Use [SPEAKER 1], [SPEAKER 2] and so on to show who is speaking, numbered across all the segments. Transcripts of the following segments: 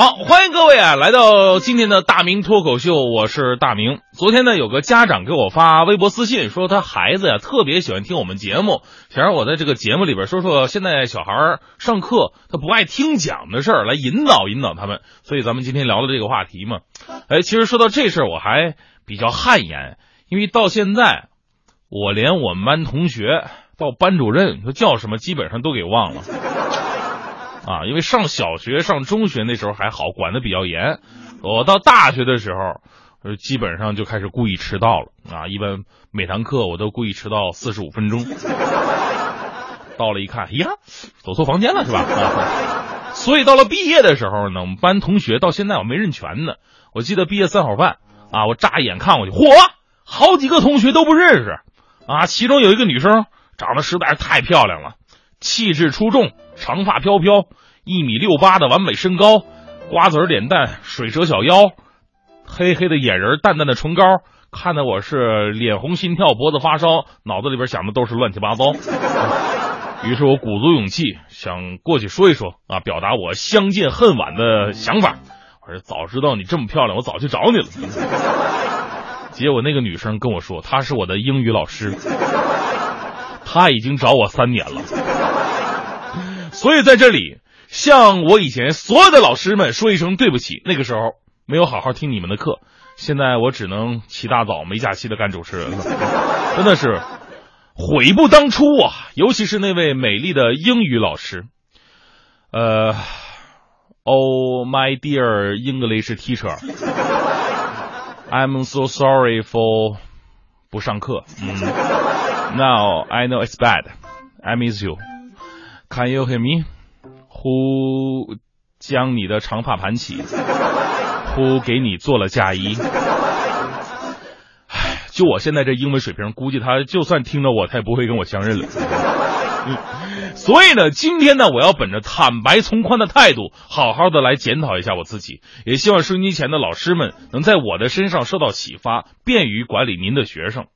[SPEAKER 1] 好，欢迎各位啊，来到今天的大明脱口秀，我是大明。昨天呢，有个家长给我发微博私信，说他孩子呀特别喜欢听我们节目，想让我在这个节目里边说说现在小孩上课他不爱听讲的事儿，来引导引导他们。所以咱们今天聊的这个话题嘛，哎，其实说到这事儿，我还比较汗颜，因为到现在我连我们班同学到班主任他叫什么，基本上都给忘了。啊，因为上小学、上中学那时候还好，管的比较严。我到大学的时候，基本上就开始故意迟到了啊。一般每堂课我都故意迟到四十五分钟。到了一看，哎呀，走错房间了是吧？所以到了毕业的时候呢，我们班同学到现在我没认全呢。我记得毕业三好饭啊，我乍一眼看过去，嚯，好几个同学都不认识啊。其中有一个女生长得实在是太漂亮了，气质出众。长发飘飘，一米六八的完美身高，瓜子脸蛋，水蛇小腰，黑黑的眼仁，淡淡的唇膏，看得我是脸红心跳，脖子发烧，脑子里边想的都是乱七八糟。于是我鼓足勇气想过去说一说啊，表达我相见恨晚的想法。我说早知道你这么漂亮，我早去找你了。结果那个女生跟我说，她是我的英语老师，她已经找我三年了。所以在这里，向我以前所有的老师们说一声对不起。那个时候没有好好听你们的课，现在我只能起大早没假期的干主持人了，真的是悔不当初啊！尤其是那位美丽的英语老师，呃，Oh my dear English teacher，I'm so sorry for 不上课。嗯，Now I know it's bad. I miss you. Can you hear me? Who 将你的长发盘起？Who 给你做了嫁衣？唉，就我现在这英文水平，估计他就算听到我，他也不会跟我相认了。嗯，所以呢，今天呢，我要本着坦白从宽的态度，好好的来检讨一下我自己，也希望收音机前的老师们能在我的身上受到启发，便于管理您的学生。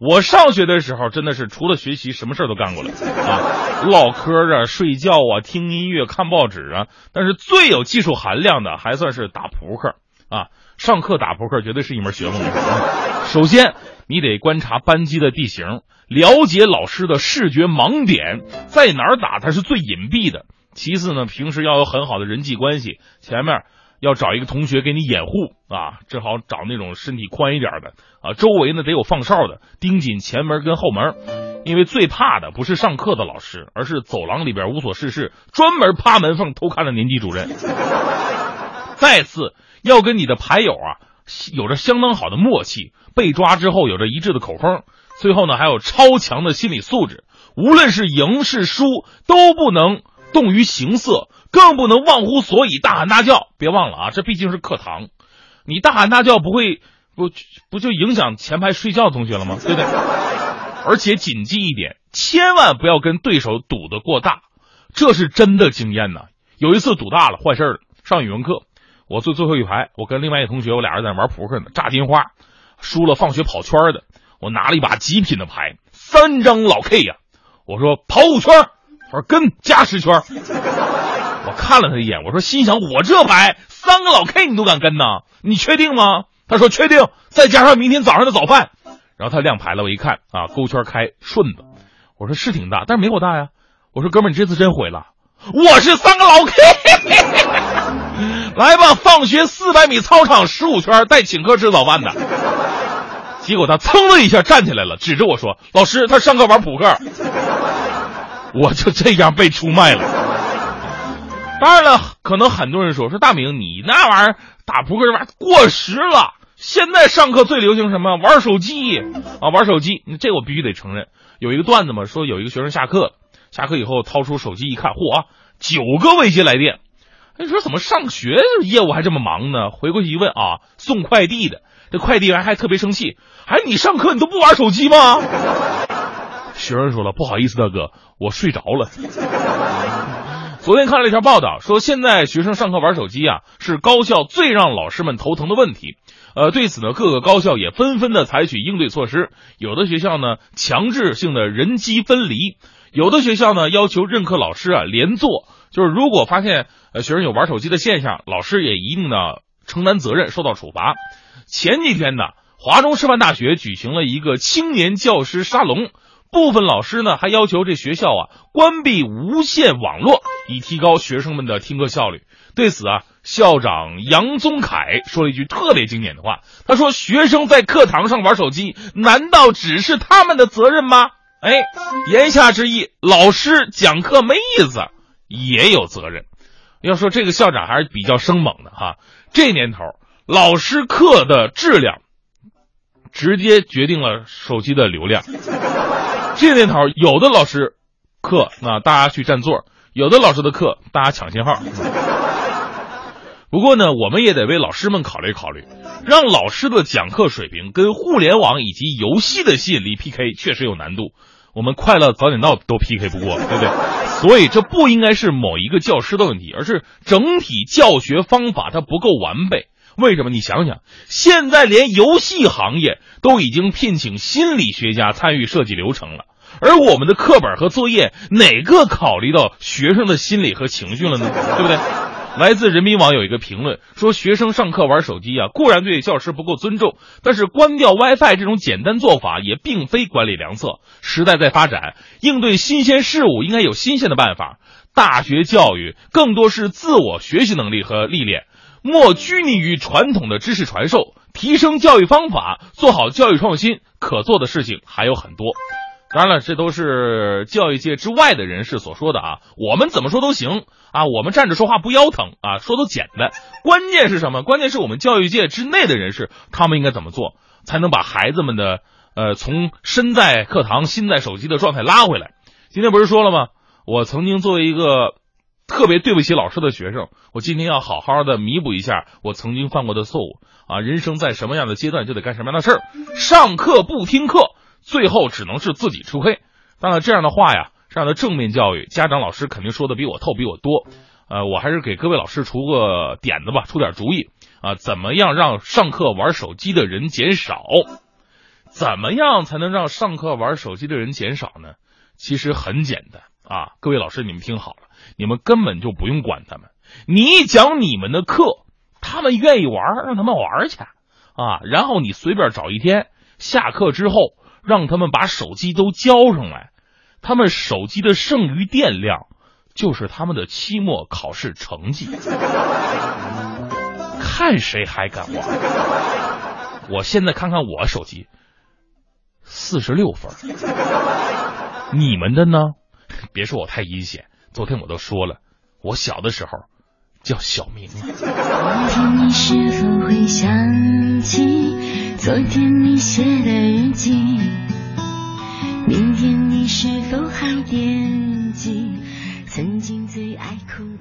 [SPEAKER 1] 我上学的时候真的是除了学习什么事儿都干过了啊，唠嗑啊、睡觉啊、听音乐、看报纸啊。但是最有技术含量的还算是打扑克啊。上课打扑克绝对是一门学问。首先，你得观察班级的地形，了解老师的视觉盲点，在哪儿打它是最隐蔽的。其次呢，平时要有很好的人际关系，前面。要找一个同学给你掩护啊，正好找那种身体宽一点的啊，周围呢得有放哨的，盯紧前门跟后门，因为最怕的不是上课的老师，而是走廊里边无所事事，专门趴门缝偷看的年级主任。再次要跟你的牌友啊有着相当好的默契，被抓之后有着一致的口风，最后呢还有超强的心理素质，无论是赢是输都不能动于形色。更不能忘乎所以，大喊大叫。别忘了啊，这毕竟是课堂，你大喊大叫不会不不就影响前排睡觉同学了吗？对不对？而且谨记一点，千万不要跟对手赌得过大，这是真的经验呐。有一次赌大了，坏事了。上语文课，我坐最后一排，我跟另外一个同学，我俩人在那玩扑克呢，炸金花，输了放学跑圈的。我拿了一把极品的牌，三张老 K 呀、啊。我说跑五圈，他说跟加十圈。我看了他一眼，我说心想我这牌三个老 K 你都敢跟呢？你确定吗？他说确定，再加上明天早上的早饭。然后他亮牌了，我一看啊，勾圈开顺子。我说是挺大，但是没我大呀。我说哥们，你这次真毁了，我是三个老 K。来吧，放学四百米操场十五圈带请客吃早饭的。结果他噌的一下站起来了，指着我说：“老师，他上课玩扑克。” 我就这样被出卖了。当然了，可能很多人说说大明，你那玩意儿打扑克这玩意儿过时了。现在上课最流行什么？玩手机啊，玩手机。这我必须得承认。有一个段子嘛，说有一个学生下课，下课以后掏出手机一看，嚯，九个未接来电。你说怎么上学业务还这么忙呢？回过去一问啊，送快递的。这快递员还特别生气，哎，你上课你都不玩手机吗？学生说了，不好意思，大哥，我睡着了。昨天看了一条报道，说现在学生上课玩手机啊，是高校最让老师们头疼的问题。呃，对此呢，各个高校也纷纷的采取应对措施。有的学校呢，强制性的人机分离；有的学校呢，要求任课老师啊连坐，就是如果发现呃学生有玩手机的现象，老师也一定呢承担责任，受到处罚。前几天呢，华中师范大学举行了一个青年教师沙龙。部分老师呢，还要求这学校啊关闭无线网络，以提高学生们的听课效率。对此啊，校长杨宗凯说了一句特别经典的话，他说：“学生在课堂上玩手机，难道只是他们的责任吗？”哎，言下之意，老师讲课没意思，也有责任。要说这个校长还是比较生猛的哈，这年头老师课的质量，直接决定了手机的流量。这年头，有的老师课那大家去占座，有的老师的课大家抢信号。不过呢，我们也得为老师们考虑考虑，让老师的讲课水平跟互联网以及游戏的吸引力 PK，确实有难度。我们快乐早点到都 PK 不过，对不对？所以这不应该是某一个教师的问题，而是整体教学方法它不够完备。为什么？你想想，现在连游戏行业都已经聘请心理学家参与设计流程了，而我们的课本和作业哪个考虑到学生的心理和情绪了呢？对不对？来自人民网有一个评论说，学生上课玩手机啊，固然对教师不够尊重，但是关掉 WiFi 这种简单做法也并非管理良策。时代在发展，应对新鲜事物应该有新鲜的办法。大学教育更多是自我学习能力和历练。莫拘泥于传统的知识传授，提升教育方法，做好教育创新，可做的事情还有很多。当然了，这都是教育界之外的人士所说的啊，我们怎么说都行啊，我们站着说话不腰疼啊，说都简单。关键是什么？关键是我们教育界之内的人士，他们应该怎么做，才能把孩子们的呃从身在课堂心在手机的状态拉回来？今天不是说了吗？我曾经作为一个。特别对不起老师的学生，我今天要好好的弥补一下我曾经犯过的错误啊！人生在什么样的阶段就得干什么样的事儿，上课不听课，最后只能是自己吃亏。当然，这样的话呀，这样的正面教育，家长老师肯定说的比我透，比我多。呃，我还是给各位老师出个点子吧，出点主意啊！怎么样让上课玩手机的人减少？怎么样才能让上课玩手机的人减少呢？其实很简单啊！各位老师，你们听好了。你们根本就不用管他们，你讲你们的课，他们愿意玩，让他们玩去啊！然后你随便找一天下课之后，让他们把手机都交上来，他们手机的剩余电量就是他们的期末考试成绩，看谁还敢玩！我现在看看我手机，四十六分，你们的呢？别说我太阴险。昨天我都说了我小的时候叫小明。明
[SPEAKER 2] 天你是否会想起昨天你写的日记明天你是否还惦记曾经最爱哭